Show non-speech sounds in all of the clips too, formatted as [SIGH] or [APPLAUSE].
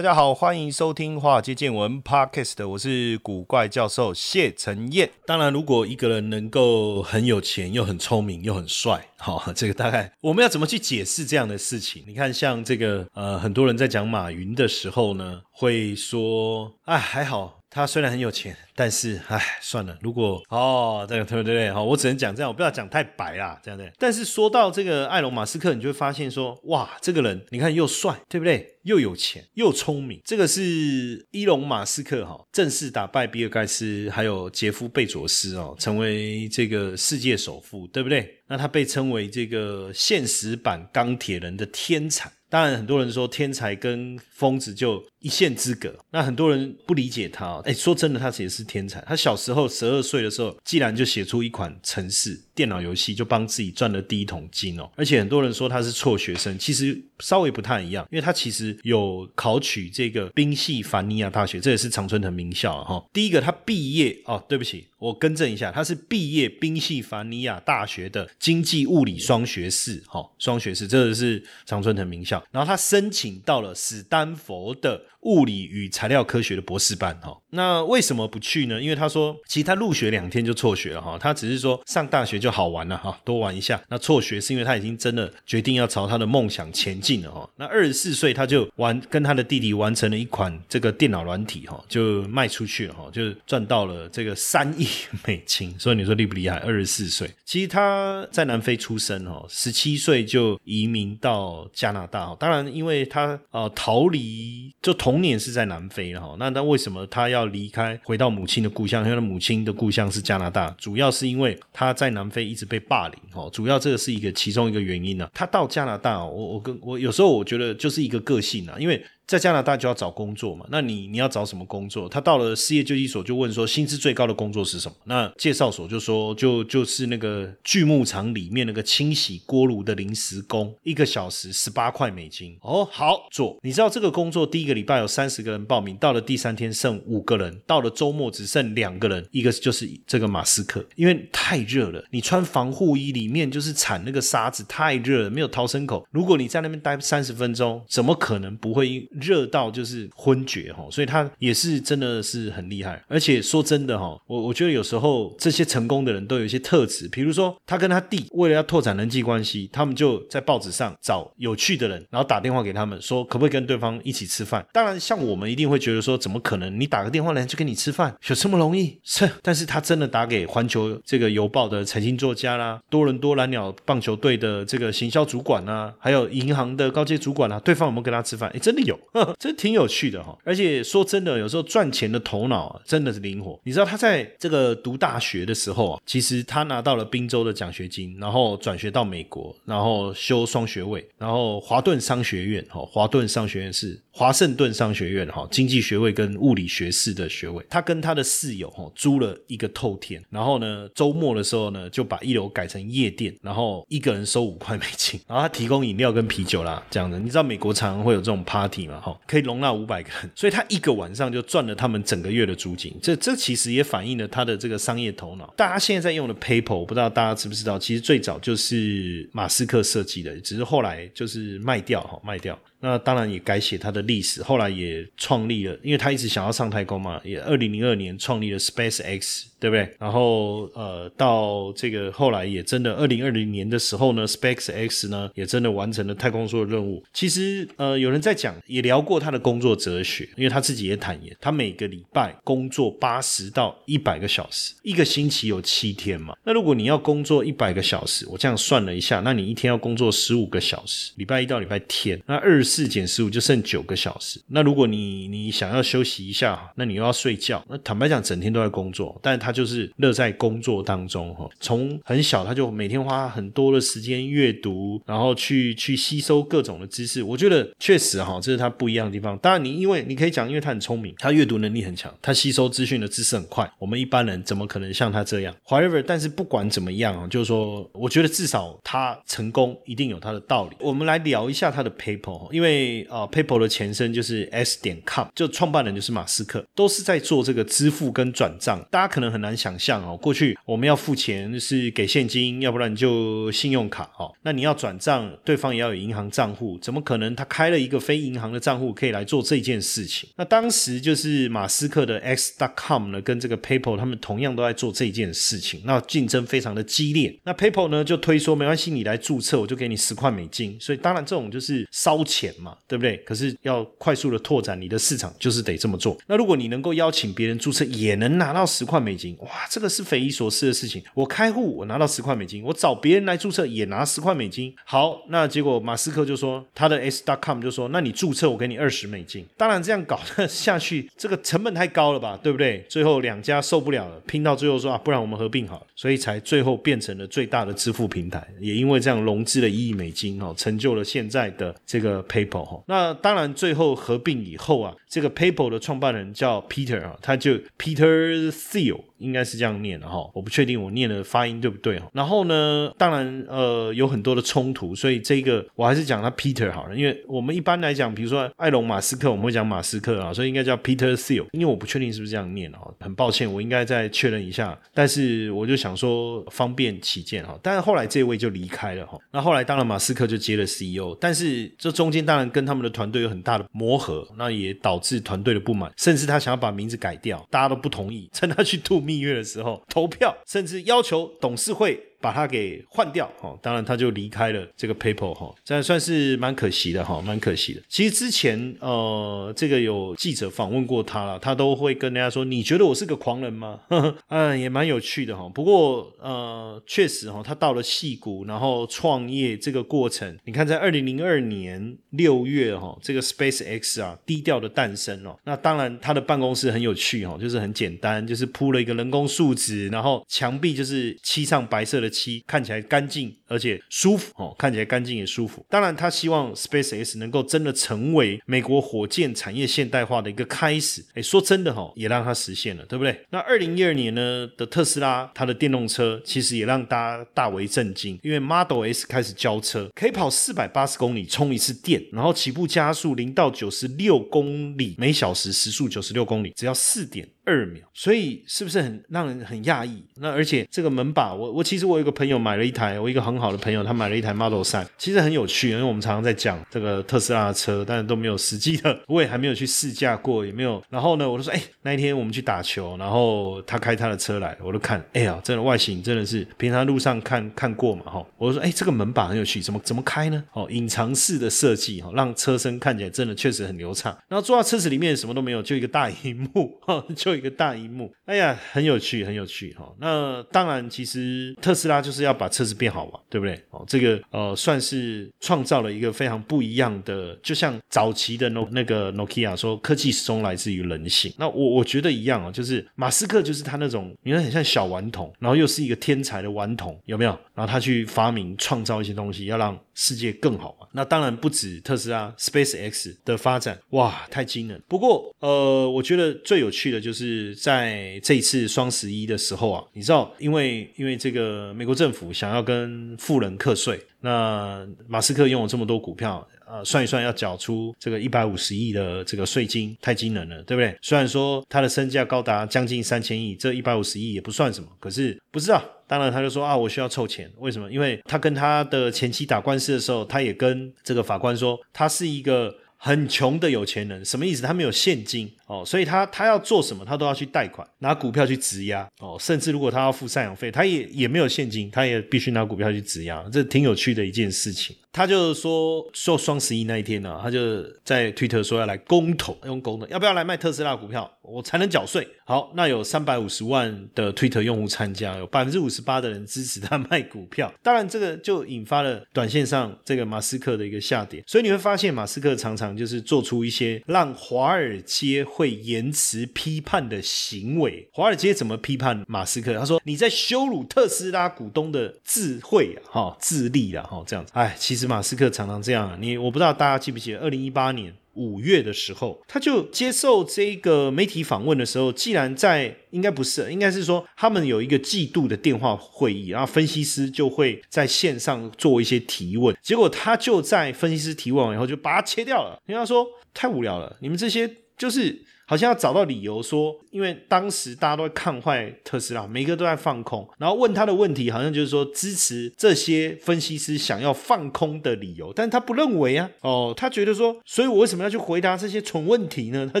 大家好，欢迎收听华尔街见闻 Podcast，我是古怪教授谢承彦。当然，如果一个人能够很有钱，又很聪明，又很帅，好，[LAUGHS] 这个大概我们要怎么去解释这样的事情？你看，像这个呃，很多人在讲马云的时候呢，会说，哎，还好。他虽然很有钱，但是唉，算了。如果哦，对对对对，好，我只能讲这样，我不要讲太白啦，这样对。但是说到这个艾隆马斯克，你就会发现说，哇，这个人你看又帅，对不对？又有钱又聪明，这个是伊隆马斯克哈，正式打败比尔盖茨还有杰夫贝佐斯哦，成为这个世界首富，对不对？那他被称为这个现实版钢铁人的天才。当然，很多人说天才跟疯子就一线之隔。那很多人不理解他哦。哎，说真的，他其实是天才。他小时候十二岁的时候，既然就写出一款程式电脑游戏，就帮自己赚了第一桶金哦。而且很多人说他是辍学生，其实稍微不太一样，因为他其实有考取这个宾夕法尼亚大学，这也是常春藤名校哈。第一个，他毕业哦，对不起。我更正一下，他是毕业宾夕法尼亚大学的经济物理双学士，哈，双学士，这个是常春藤名校。然后他申请到了史丹佛的。物理与材料科学的博士班哈，那为什么不去呢？因为他说，其实他入学两天就辍学了哈，他只是说上大学就好玩了哈，多玩一下。那辍学是因为他已经真的决定要朝他的梦想前进了哈。那二十四岁他就完跟他的弟弟完成了一款这个电脑软体哈，就卖出去了哈，就赚到了这个三亿美金。所以你说厉不厉害？二十四岁，其实他在南非出生哈，十七岁就移民到加拿大哈。当然，因为他呃逃离就同。童年是在南非了哈，那那为什么他要离开，回到母亲的故乡？因为母亲的故乡是加拿大，主要是因为他在南非一直被霸凌哈，主要这个是一个其中一个原因呢。他到加拿大，我我跟我有时候我觉得就是一个个性啊，因为。在加拿大就要找工作嘛？那你你要找什么工作？他到了失业救济所就问说，薪资最高的工作是什么？那介绍所就说，就就是那个锯木厂里面那个清洗锅炉的临时工，一个小时十八块美金。哦，好做。你知道这个工作第一个礼拜有三十个人报名，到了第三天剩五个人，到了周末只剩两个人，一个就是这个马斯克，因为太热了，你穿防护衣里面就是铲那个沙子，太热了，没有逃生口。如果你在那边待三十分钟，怎么可能不会？热到就是昏厥哈，所以他也是真的是很厉害。而且说真的哈，我我觉得有时候这些成功的人都有一些特质，比如说他跟他弟为了要拓展人际关系，他们就在报纸上找有趣的人，然后打电话给他们说可不可以跟对方一起吃饭。当然，像我们一定会觉得说怎么可能？你打个电话来就跟你吃饭，有这么容易？是，但是他真的打给环球这个邮报的财经作家啦，多伦多蓝鸟棒球队的这个行销主管啊，还有银行的高阶主管啊，对方有没有跟他吃饭？哎，真的有。[LAUGHS] 这挺有趣的哈，而且说真的，有时候赚钱的头脑啊，真的是灵活。你知道他在这个读大学的时候啊，其实他拿到了宾州的奖学金，然后转学到美国，然后修双学位，然后华顿商学院哈，华顿商学院是华盛顿商学院哈，经济学位跟物理学士的学位。他跟他的室友哈租了一个透天，然后呢，周末的时候呢，就把一楼改成夜店，然后一个人收五块美金，然后他提供饮料跟啤酒啦，这样的。你知道美国常常会有这种 party 吗嘛？可以容纳五百个人，所以他一个晚上就赚了他们整个月的租金。这这其实也反映了他的这个商业头脑。大家现在在用的 PayPal，我不知道大家知不知道，其实最早就是马斯克设计的，只是后来就是卖掉哈，卖掉。那当然也改写他的历史，后来也创立了，因为他一直想要上太空嘛，也二零零二年创立了 Space X，对不对？然后呃，到这个后来也真的二零二零年的时候呢，Space X 呢也真的完成了太空梭的任务。其实呃，有人在讲，也聊过他的工作哲学，因为他自己也坦言，他每个礼拜工作八十到一百个小时，一个星期有七天嘛。那如果你要工作一百个小时，我这样算了一下，那你一天要工作十五个小时，礼拜一到礼拜天，那二。四减十五就剩九个小时。那如果你你想要休息一下，那你又要睡觉。那坦白讲，整天都在工作，但他就是乐在工作当中哈。从很小他就每天花很多的时间阅读，然后去去吸收各种的知识。我觉得确实哈，这是他不一样的地方。当然，你因为你可以讲，因为他很聪明，他阅读能力很强，他吸收资讯的知识很快。我们一般人怎么可能像他这样？However，但是不管怎么样啊，就是说，我觉得至少他成功一定有他的道理。我们来聊一下他的 paper，因为因为啊，PayPal 的前身就是 S 点 com，就创办人就是马斯克，都是在做这个支付跟转账。大家可能很难想象哦，过去我们要付钱是给现金，要不然就信用卡哦。那你要转账，对方也要有银行账户，怎么可能他开了一个非银行的账户可以来做这件事情？那当时就是马斯克的 X dot com 呢，跟这个 PayPal 他们同样都在做这件事情，那竞争非常的激烈。那 PayPal 呢就推说没关系，你来注册我就给你十块美金。所以当然这种就是烧钱嘛，对不对？可是要快速的拓展你的市场，就是得这么做。那如果你能够邀请别人注册，也能拿到十块美金，哇，这个是匪夷所思的事情。我开户我拿到十块美金，我找别人来注册也拿十块美金。好，那结果马斯克就说他的 S dot com 就说，那你注册我给你二十美金。当然这样搞下去，这个成本太高了吧，对不对？最后两家受不了了，拼到最后说啊，不然我们合并好了，所以才最后变成了最大的支付平台。也因为这样融资了一亿美金哦，成就了现在的这个 PayPal 哈。那当然最后合并以后啊，这个 PayPal 的创办人叫 Peter 啊，他就 Peter Thiel。应该是这样念的哈，我不确定我念的发音对不对哈。然后呢，当然呃有很多的冲突，所以这个我还是讲他 Peter 好了，因为我们一般来讲，比如说艾隆马斯克，我们会讲马斯克啊，所以应该叫 Peter Thiel，因为我不确定是不是这样念哈，很抱歉，我应该再确认一下。但是我就想说方便起见哈，但是后来这位就离开了哈。那后来当然马斯克就接了 CEO，但是这中间当然跟他们的团队有很大的磨合，那也导致团队的不满，甚至他想要把名字改掉，大家都不同意，趁他去 [LAUGHS] 吐蜜月的时候投票，甚至要求董事会。把它给换掉，哈，当然他就离开了这个 PayPal，哈，这样算是蛮可惜的，哈，蛮可惜的。其实之前，呃，这个有记者访问过他了，他都会跟人家说：“你觉得我是个狂人吗？”呵呵嗯，也蛮有趣的，哈。不过，呃，确实，哈，他到了戏谷，然后创业这个过程，你看，在二零零二年六月，哈，这个 Space X 啊，低调的诞生哦。那当然，他的办公室很有趣，哈，就是很简单，就是铺了一个人工树脂，然后墙壁就是漆上白色的。漆看起来干净而且舒服哦，看起来干净也舒服。当然，他希望 Space X 能够真的成为美国火箭产业现代化的一个开始。哎，说真的哈，也让他实现了，对不对？那二零一二年呢的特斯拉，它的电动车其实也让大家大为震惊，因为 Model S 开始交车，可以跑四百八十公里充一次电，然后起步加速零到九十六公里每小时，时速九十六公里，只要四点。二秒，所以是不是很让人很讶异？那而且这个门把，我我其实我有一个朋友买了一台，我一个很好的朋友他买了一台 Model 三，其实很有趣，因为我们常常在讲这个特斯拉的车，但是都没有实际的，我也还没有去试驾过，也没有。然后呢，我就说，哎，那一天我们去打球，然后他开他的车来，我都看，哎呀，真的外形真的是平常路上看看过嘛，哈，我就说，哎，这个门把很有趣，怎么怎么开呢？哦，隐藏式的设计，哈，让车身看起来真的确实很流畅。然后坐到车子里面什么都没有，就一个大荧幕，哈，[LAUGHS] 就。一个大荧幕，哎呀，很有趣，很有趣哈。那当然，其实特斯拉就是要把车子变好嘛，对不对？哦，这个呃，算是创造了一个非常不一样的，就像早期的 No 那个 Nokia 说，科技始终来自于人性。那我我觉得一样啊，就是马斯克就是他那种，你看很像小顽童，然后又是一个天才的顽童，有没有？然后他去发明创造一些东西，要让世界更好嘛。那当然不止特斯拉，Space X 的发展，哇，太惊人。不过呃，我觉得最有趣的就是。在这一次双十一的时候啊，你知道，因为因为这个美国政府想要跟富人课税，那马斯克拥有这么多股票，呃，算一算要缴出这个一百五十亿的这个税金，太惊人了，对不对？虽然说他的身价高达将近三千亿，这一百五十亿也不算什么，可是不知道，当然他就说啊，我需要凑钱，为什么？因为他跟他的前妻打官司的时候，他也跟这个法官说，他是一个。很穷的有钱人什么意思？他没有现金哦，所以他他要做什么，他都要去贷款，拿股票去质押哦。甚至如果他要付赡养费，他也也没有现金，他也必须拿股票去质押。这挺有趣的一件事情。他就说说双十一那一天呢，他就在推特说要来公投，用公投要不要来卖特斯拉股票，我才能缴税。好，那有三百五十万的推特用户参加，有百分之五十八的人支持他卖股票。当然，这个就引发了短线上这个马斯克的一个下跌。所以你会发现，马斯克常常就是做出一些让华尔街会延迟批判的行为。华尔街怎么批判马斯克？他说你在羞辱特斯拉股东的智慧啊，哈，智力啊，哈，这样子。哎，其实马斯克常常这样。你我不知道大家记不记得，二零一八年。五月的时候，他就接受这个媒体访问的时候，既然在应该不是，应该是说他们有一个季度的电话会议，然后分析师就会在线上做一些提问，结果他就在分析师提问完以后就把它切掉了，因为他说太无聊了，你们这些就是。好像要找到理由说，因为当时大家都在看坏特斯拉，每个都在放空，然后问他的问题，好像就是说支持这些分析师想要放空的理由，但是他不认为啊，哦，他觉得说，所以我为什么要去回答这些蠢问题呢？[LAUGHS] 他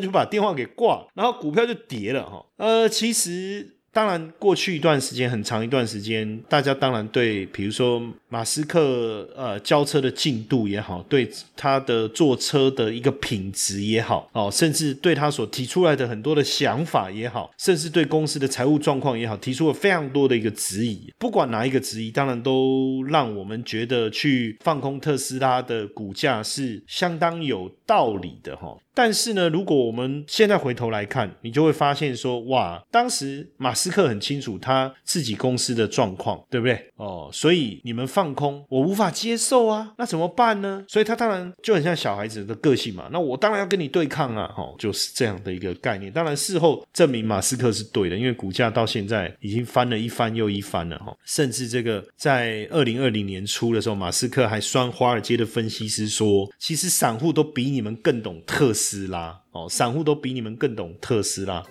就把电话给挂，然后股票就跌了哈。呃，其实。当然，过去一段时间很长一段时间，大家当然对，比如说马斯克呃交车的进度也好，对他的坐车的一个品质也好，哦，甚至对他所提出来的很多的想法也好，甚至对公司的财务状况也好，提出了非常多的一个质疑。不管哪一个质疑，当然都让我们觉得去放空特斯拉的股价是相当有道理的哈。但是呢，如果我们现在回头来看，你就会发现说，哇，当时马斯克很清楚他自己公司的状况，对不对？哦，所以你们放空，我无法接受啊，那怎么办呢？所以他当然就很像小孩子的个性嘛，那我当然要跟你对抗啊，哦，就是这样的一个概念。当然事后证明马斯克是对的，因为股价到现在已经翻了一番又一番了哈，甚至这个在二零二零年初的时候，马斯克还酸华尔街的分析师说，其实散户都比你们更懂特。斯拉哦，散户都比你们更懂特斯拉。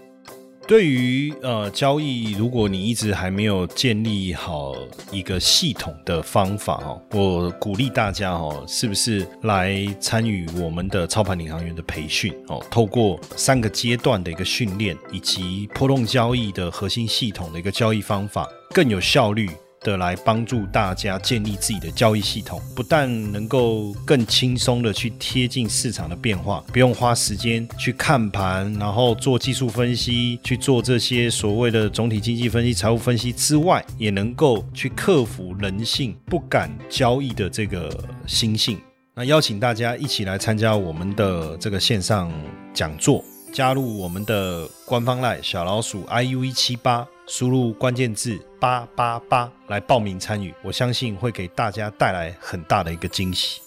对于呃交易，如果你一直还没有建立好一个系统的方法哦，我鼓励大家哦，是不是来参与我们的操盘领航员的培训哦？透过三个阶段的一个训练，以及波动交易的核心系统的一个交易方法，更有效率。的来帮助大家建立自己的交易系统，不但能够更轻松的去贴近市场的变化，不用花时间去看盘，然后做技术分析，去做这些所谓的总体经济分析、财务分析之外，也能够去克服人性不敢交易的这个心性。那邀请大家一起来参加我们的这个线上讲座，加入我们的官方赖小老鼠 iu 一七八。输入关键字八八八来报名参与，我相信会给大家带来很大的一个惊喜。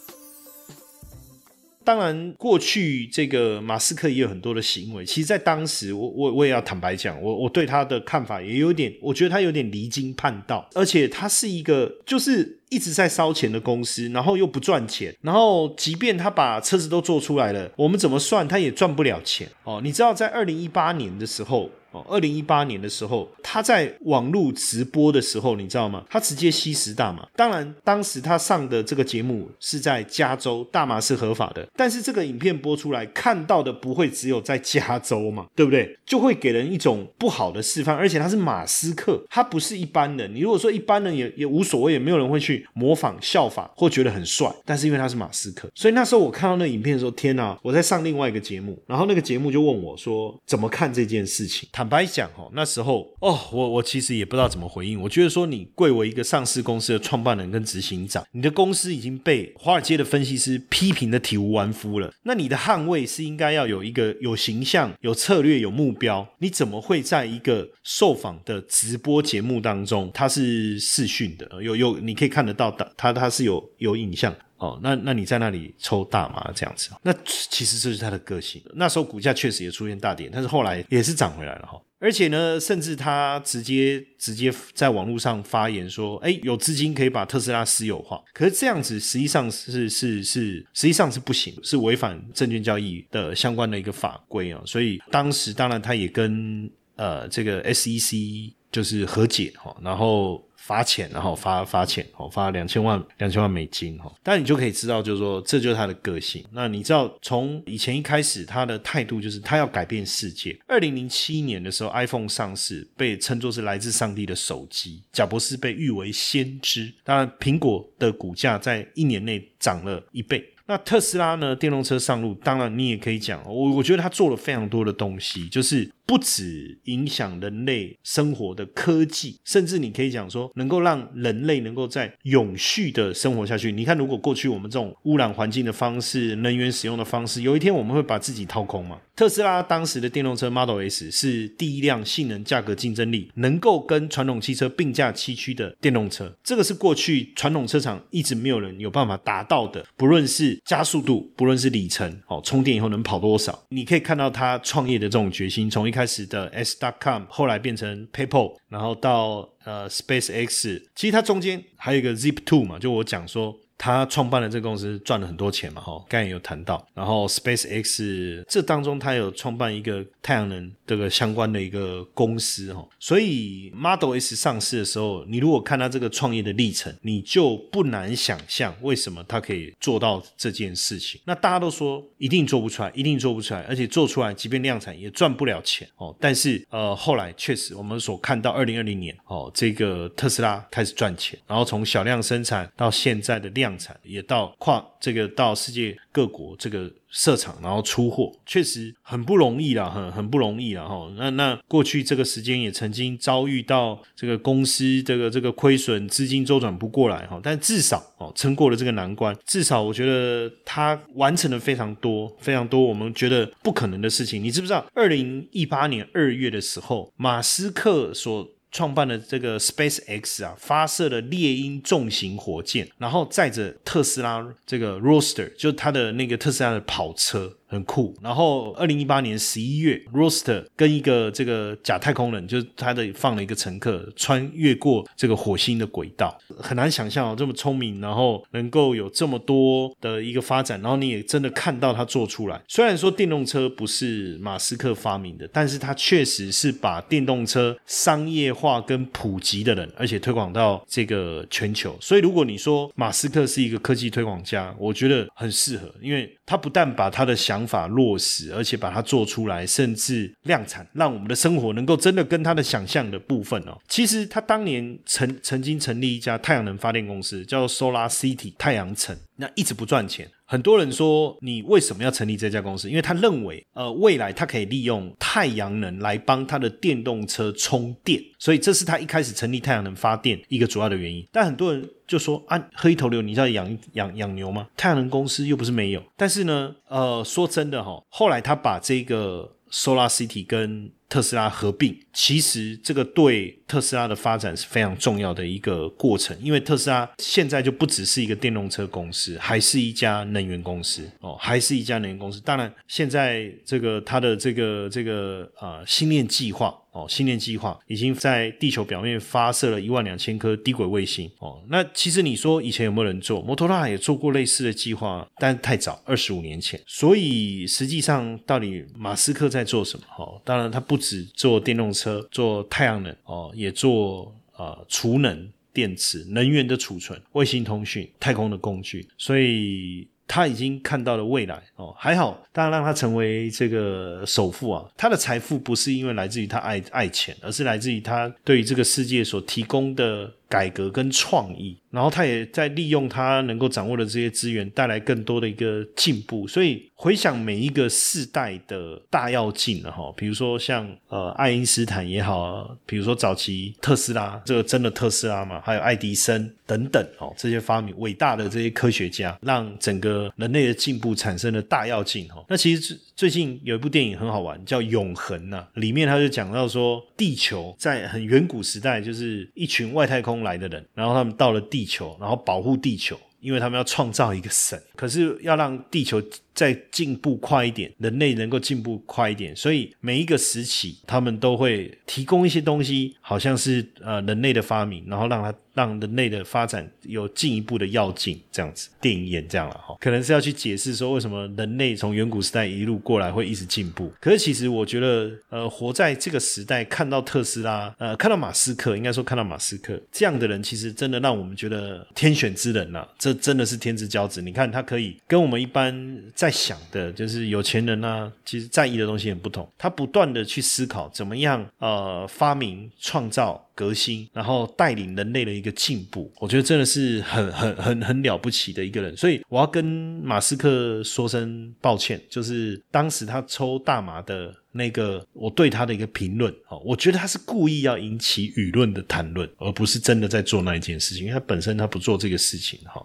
当然，过去这个马斯克也有很多的行为，其实，在当时，我我我也要坦白讲，我我对他的看法也有点，我觉得他有点离经叛道，而且他是一个就是一直在烧钱的公司，然后又不赚钱，然后即便他把车子都做出来了，我们怎么算他也赚不了钱哦。你知道，在二零一八年的时候。哦，二零一八年的时候，他在网络直播的时候，你知道吗？他直接吸食大麻。当然，当时他上的这个节目是在加州，大麻是合法的。但是这个影片播出来，看到的不会只有在加州嘛，对不对？就会给人一种不好的示范。而且他是马斯克，他不是一般人。你如果说一般人也也无所谓，也没有人会去模仿效法或觉得很帅。但是因为他是马斯克，所以那时候我看到那影片的时候，天哪！我在上另外一个节目，然后那个节目就问我说，怎么看这件事情？坦白讲，哈，那时候哦，我我其实也不知道怎么回应。我觉得说，你贵为一个上市公司的创办人跟执行长，你的公司已经被华尔街的分析师批评的体无完肤了。那你的捍卫是应该要有一个有形象、有策略、有目标。你怎么会在一个受访的直播节目当中，他是视讯的，有有你可以看得到的，他他是有有影像。哦，那那你在那里抽大麻这样子，那其实这是他的个性。那时候股价确实也出现大跌，但是后来也是涨回来了哈。而且呢，甚至他直接直接在网络上发言说：“哎，有资金可以把特斯拉私有化。”可是这样子实际上是是是，实际上是不行，是违反证券交易的相关的一个法规啊。所以当时当然他也跟呃这个 SEC 就是和解哈，然后。罚钱，然后罚罚钱，哦，罚两千万两千万美金，哈。但你就可以知道，就是说，这就是他的个性。那你知道，从以前一开始，他的态度就是他要改变世界。二零零七年的时候，iPhone 上市，被称作是来自上帝的手机，贾博士被誉为先知。当然，苹果的股价在一年内涨了一倍。那特斯拉呢？电动车上路，当然你也可以讲，我我觉得他做了非常多的东西，就是。不止影响人类生活的科技，甚至你可以讲说，能够让人类能够在永续的生活下去。你看，如果过去我们这种污染环境的方式、能源使用的方式，有一天我们会把自己掏空吗？特斯拉当时的电动车 Model S 是第一辆性能、价格竞争力能够跟传统汽车并驾齐驱的电动车。这个是过去传统车厂一直没有人有办法达到的，不论是加速度，不论是里程，哦，充电以后能跑多少，你可以看到他创业的这种决心，从一开开始的 S.com，后来变成 PayPal，然后到呃 SpaceX，其实它中间还有一个 zip to 嘛，就我讲说。他创办了这个公司，赚了很多钱嘛，哈，刚才有谈到。然后 Space X 这当中，他有创办一个太阳能这个相关的一个公司，哈。所以 Model S 上市的时候，你如果看他这个创业的历程，你就不难想象为什么他可以做到这件事情。那大家都说一定做不出来，一定做不出来，而且做出来即便量产也赚不了钱哦。但是呃，后来确实我们所看到，二零二零年哦，这个特斯拉开始赚钱，然后从小量生产到现在的量。也到跨这个到世界各国这个设厂，然后出货，确实很不容易了，很很不容易了哈。那那过去这个时间也曾经遭遇到这个公司这个这个亏损，资金周转不过来哈。但至少哦撑过了这个难关，至少我觉得他完成了非常多非常多我们觉得不可能的事情。你知不知道？二零一八年二月的时候，马斯克所创办的这个 Space X 啊，发射了猎鹰重型火箭，然后载着特斯拉这个 roaster 就它的那个特斯拉的跑车。很酷。然后，二零一八年十一月，Roster 跟一个这个假太空人，就是他的放了一个乘客穿越过这个火星的轨道。很难想象哦，这么聪明，然后能够有这么多的一个发展，然后你也真的看到他做出来。虽然说电动车不是马斯克发明的，但是他确实是把电动车商业化跟普及的人，而且推广到这个全球。所以，如果你说马斯克是一个科技推广家，我觉得很适合，因为他不但把他的想法落实，而且把它做出来，甚至量产，让我们的生活能够真的跟他的想象的部分哦。其实他当年曾曾经成立一家太阳能发电公司，叫 Solar City 太阳城，那一直不赚钱。很多人说你为什么要成立这家公司？因为他认为，呃，未来他可以利用太阳能来帮他的电动车充电，所以这是他一开始成立太阳能发电一个主要的原因。但很多人就说啊，喝一头牛，你知道养养养牛吗？太阳能公司又不是没有。但是呢，呃，说真的哈，后来他把这个 Solar City 跟特斯拉合并，其实这个对。特斯拉的发展是非常重要的一个过程，因为特斯拉现在就不只是一个电动车公司，还是一家能源公司哦，还是一家能源公司。当然，现在这个它的这个这个啊星链计划哦，星链计划已经在地球表面发射了一万两千颗低轨卫星哦。那其实你说以前有没有人做？摩托罗拉也做过类似的计划，但太早，二十五年前。所以实际上，到底马斯克在做什么？哦，当然他不止做电动车，做太阳能哦。也做呃储能电池、能源的储存、卫星通讯、太空的工具，所以他已经看到了未来哦。还好，当然让他成为这个首富啊。他的财富不是因为来自于他爱爱钱，而是来自于他对于这个世界所提供的改革跟创意。然后他也在利用他能够掌握的这些资源，带来更多的一个进步。所以回想每一个世代的大跃进了哈，比如说像呃爱因斯坦也好，比如说早期特斯拉这个真的特斯拉嘛，还有爱迪生等等哦，这些发明伟大的这些科学家，让整个人类的进步产生了大跃进哈。那其实最近有一部电影很好玩，叫《永恒》呐，里面他就讲到说，地球在很远古时代，就是一群外太空来的人，然后他们到了地。球，然后保护地球，因为他们要创造一个神，可是要让地球再进步快一点，人类能够进步快一点，所以每一个时期他们都会提供一些东西，好像是呃人类的发明，然后让它。让人类的发展有进一步的要进，这样子电影演这样了哈，可能是要去解释说为什么人类从远古时代一路过来会一直进步。可是其实我觉得，呃，活在这个时代，看到特斯拉，呃，看到马斯克，应该说看到马斯克这样的人，其实真的让我们觉得天选之人呐，这真的是天之骄子。你看他可以跟我们一般在想的，就是有钱人呢，其实在意的东西很不同。他不断的去思考怎么样，呃，发明创造。革新，然后带领人类的一个进步，我觉得真的是很很很很了不起的一个人。所以我要跟马斯克说声抱歉，就是当时他抽大麻的那个，我对他的一个评论，哦，我觉得他是故意要引起舆论的谈论，而不是真的在做那一件事情，因为他本身他不做这个事情，哈。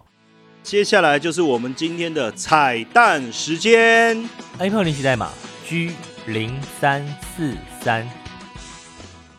接下来就是我们今天的彩蛋时间，iPhone 联系代码 G 零三四三。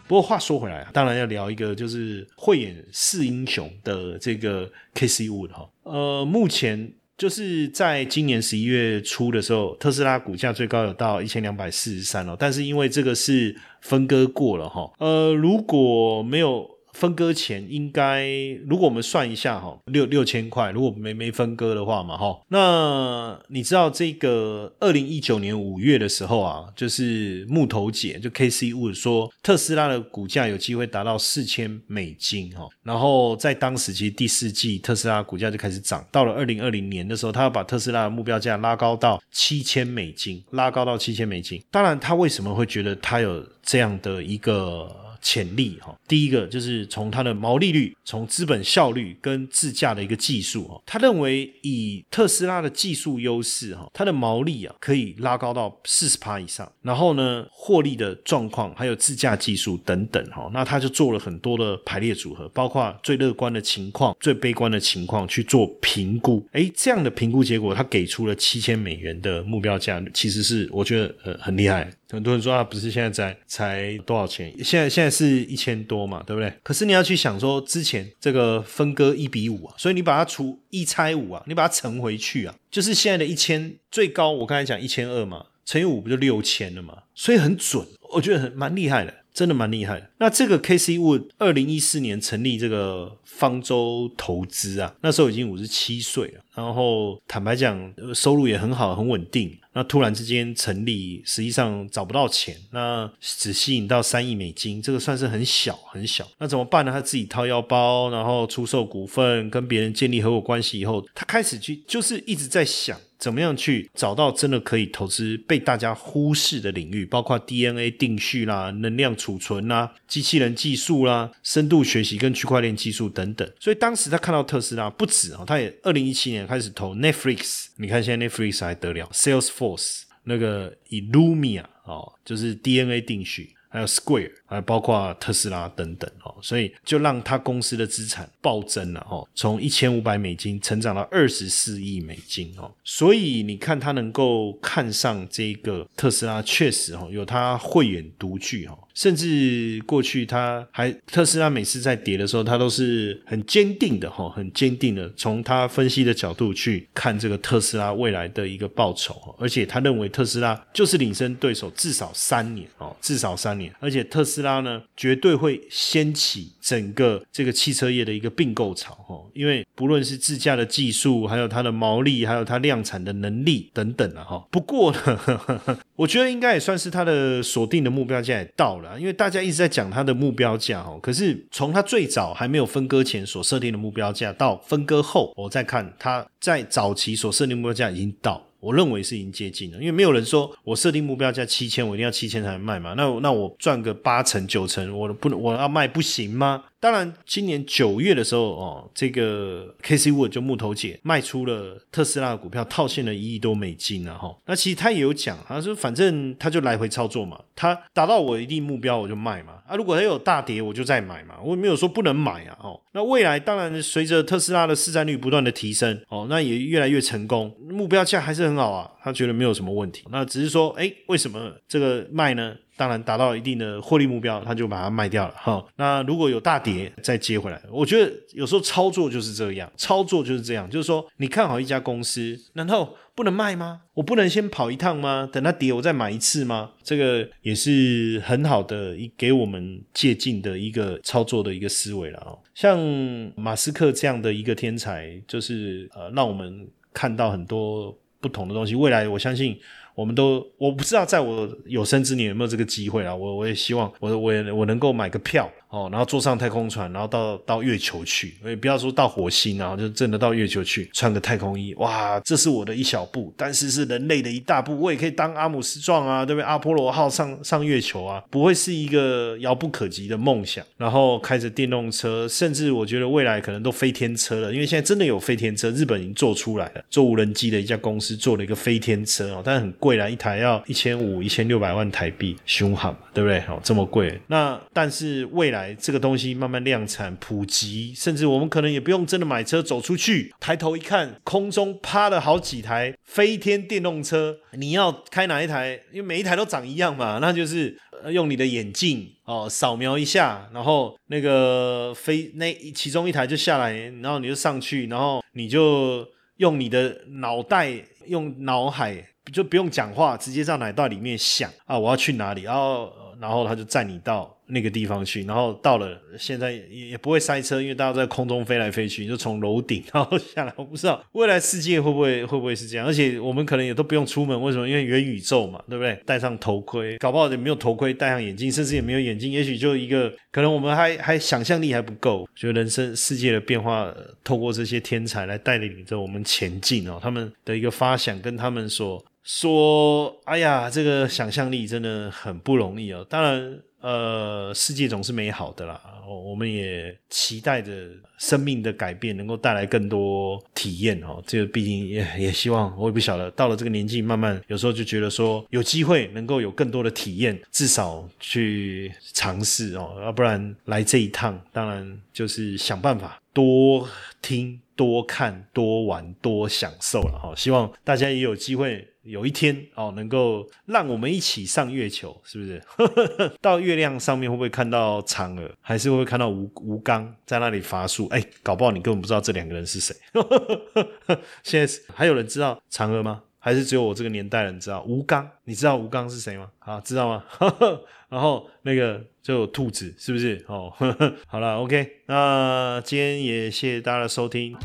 不过话说回来啊，当然要聊一个就是慧眼四英雄的这个 K C Wood 哈。呃，目前就是在今年十一月初的时候，特斯拉股价最高有到一千两百四十三哦，但是因为这个是分割过了哈。呃，如果没有。分割前应该，如果我们算一下哈，六六千块，如果没没分割的话嘛哈，那你知道这个二零一九年五月的时候啊，就是木头姐就 K C Wood 说特斯拉的股价有机会达到四千美金哈，然后在当时其实第四季特斯拉股价就开始涨，到了二零二零年的时候，他要把特斯拉的目标价拉高到七千美金，拉高到七千美金。当然，他为什么会觉得他有这样的一个？潜力哈，第一个就是从它的毛利率、从资本效率跟自驾的一个技术哈，他认为以特斯拉的技术优势哈，它的毛利啊可以拉高到四十趴以上，然后呢，获利的状况还有自驾技术等等哈，那他就做了很多的排列组合，包括最乐观的情况、最悲观的情况去做评估，诶，这样的评估结果，他给出了七千美元的目标价，其实是我觉得呃很厉害。很多人说啊，不是现在才才多少钱？现在现在是一千多嘛，对不对？可是你要去想说，之前这个分割一比五啊，所以你把它除一拆五啊，你把它乘回去啊，就是现在的一千最高，我刚才讲一千二嘛，乘以五不就六千了嘛？所以很准，我觉得很蛮厉害的，真的蛮厉害的。那这个 K C Wood 二零一四年成立这个方舟投资啊，那时候已经五十七岁了，然后坦白讲，收入也很好，很稳定。那突然之间成立，实际上找不到钱，那只吸引到三亿美金，这个算是很小很小。那怎么办呢？他自己掏腰包，然后出售股份，跟别人建立合伙关系以后，他开始去就是一直在想，怎么样去找到真的可以投资被大家忽视的领域，包括 DNA 定序啦、能量储存啦、机器人技术啦、深度学习跟区块链技术等等等。所以当时他看到特斯拉不止哦，他也二零一七年开始投 Netflix。你看现在 Netflix 还得了，Salesforce 那个 Illumia 哦，就是 DNA 定序，还有 Square，还包括特斯拉等等哦，所以就让他公司的资产暴增了哦，从一千五百美金成长到二十四亿美金哦，所以你看他能够看上这个特斯拉，确实哦有他慧眼独具哦。甚至过去，他还特斯拉每次在跌的时候，他都是很坚定的哈，很坚定的从他分析的角度去看这个特斯拉未来的一个报酬，而且他认为特斯拉就是领先对手至少三年哦，至少三年，而且特斯拉呢绝对会掀起整个这个汽车业的一个并购潮哈，因为不论是自驾的技术，还有它的毛利，还有它量产的能力等等了哈。不过呢，[LAUGHS] 我觉得应该也算是它的锁定的目标价也到了。因为大家一直在讲它的目标价哦，可是从它最早还没有分割前所设定的目标价，到分割后，我再看它在早期所设定目标价已经到，我认为是已经接近了。因为没有人说我设定目标价七千，我一定要七千才能卖嘛？那那我赚个八成九成，我不能我要卖不行吗？当然，今年九月的时候，哦，这个 K C Wood 就木头姐卖出了特斯拉的股票，套现了一亿多美金了哈。那其实他也有讲，他说反正他就来回操作嘛，他达到我一定目标我就卖嘛，啊，如果他有大跌我就再买嘛，我也没有说不能买啊，哦。那未来当然随着特斯拉的市占率不断的提升，哦，那也越来越成功，目标价还是很好啊，他觉得没有什么问题。那只是说，哎，为什么这个卖呢？当然达到一定的获利目标，他就把它卖掉了哈。那如果有大跌，再接回来。我觉得有时候操作就是这样，操作就是这样，就是说你看好一家公司，难道不能卖吗？我不能先跑一趟吗？等它跌我再买一次吗？这个也是很好的一给我们借鉴的一个操作的一个思维了哦。像马斯克这样的一个天才，就是呃让我们看到很多不同的东西。未来我相信。我们都我不知道在我有生之年有没有这个机会啊！我我也希望我我也我能够买个票哦，然后坐上太空船，然后到到月球去，也不要说到火星啊，就真的到月球去，穿个太空衣，哇，这是我的一小步，但是是人类的一大步，我也可以当阿姆斯壮啊，对不对？阿波罗号上上月球啊，不会是一个遥不可及的梦想。然后开着电动车，甚至我觉得未来可能都飞天车了，因为现在真的有飞天车，日本已经做出来了，做无人机的一家公司做了一个飞天车哦，但是很贵。啦一台要一千五、一千六百万台币，凶悍嘛，对不对？哦，这么贵。那但是未来这个东西慢慢量产普及，甚至我们可能也不用真的买车走出去，抬头一看，空中趴了好几台飞天电动车。你要开哪一台？因为每一台都长一样嘛，那就是用你的眼镜哦，扫描一下，然后那个飞那其中一台就下来，然后你就上去，然后你就用你的脑袋，用脑海。就不用讲话，直接在脑袋里面想啊，我要去哪里，然后然后他就载你到那个地方去，然后到了现在也也不会塞车，因为大家在空中飞来飞去，就从楼顶然后下来。我不知道未来世界会不会会不会是这样，而且我们可能也都不用出门，为什么？因为元宇宙嘛，对不对？戴上头盔，搞不好也没有头盔，戴上眼镜，甚至也没有眼镜，也许就一个可能我们还还想象力还不够，觉得人生世界的变化，透过这些天才来带领着我们前进哦，他们的一个发想跟他们所。说，哎呀，这个想象力真的很不容易哦。当然，呃，世界总是美好的啦。我们也期待着生命的改变能够带来更多体验哦。这个毕竟也也希望，我也不晓得到了这个年纪，慢慢有时候就觉得说，有机会能够有更多的体验，至少去尝试哦。要不然来这一趟，当然就是想办法多听、多看、多玩、多享受了哈。希望大家也有机会。有一天哦，能够让我们一起上月球，是不是？[LAUGHS] 到月亮上面会不会看到嫦娥，还是会看到吴吴刚在那里伐树？哎，搞不好你根本不知道这两个人是谁。[LAUGHS] 现在还有人知道嫦娥吗？还是只有我这个年代人知道吴刚？你知道吴刚是谁吗？啊，知道吗？[LAUGHS] 然后那个就兔子，是不是？哦，好了，OK，那今天也谢谢大家的收听。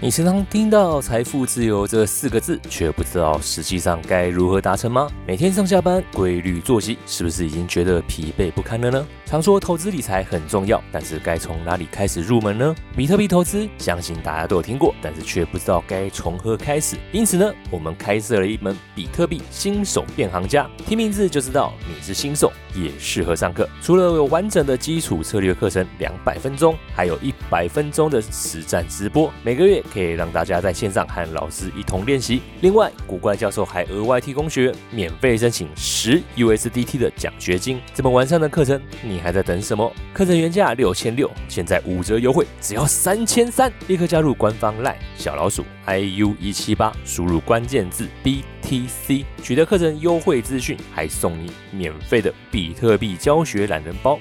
你时常听到“财富自由”这四个字，却不知道实际上该如何达成吗？每天上下班规律作息，是不是已经觉得疲惫不堪了呢？常说投资理财很重要，但是该从哪里开始入门呢？比特币投资，相信大家都有听过，但是却不知道该从何开始。因此呢，我们开设了一门比特币新手变行家，听名字就知道你是新手。也适合上课。除了有完整的基础策略课程两百分钟，还有一百分钟的实战直播，每个月可以让大家在线上和老师一同练习。另外，古怪教授还额外提供学员免费申请十 USDT 的奖学金。这么完善的课程，你你还在等什么？课程原价六千六，现在五折优惠，只要三千三！立刻加入官方 LINE 小老鼠 IU 一七八，输入关键字 BTC，取得课程优惠资讯，还送你免费的。比特币教学懒人包。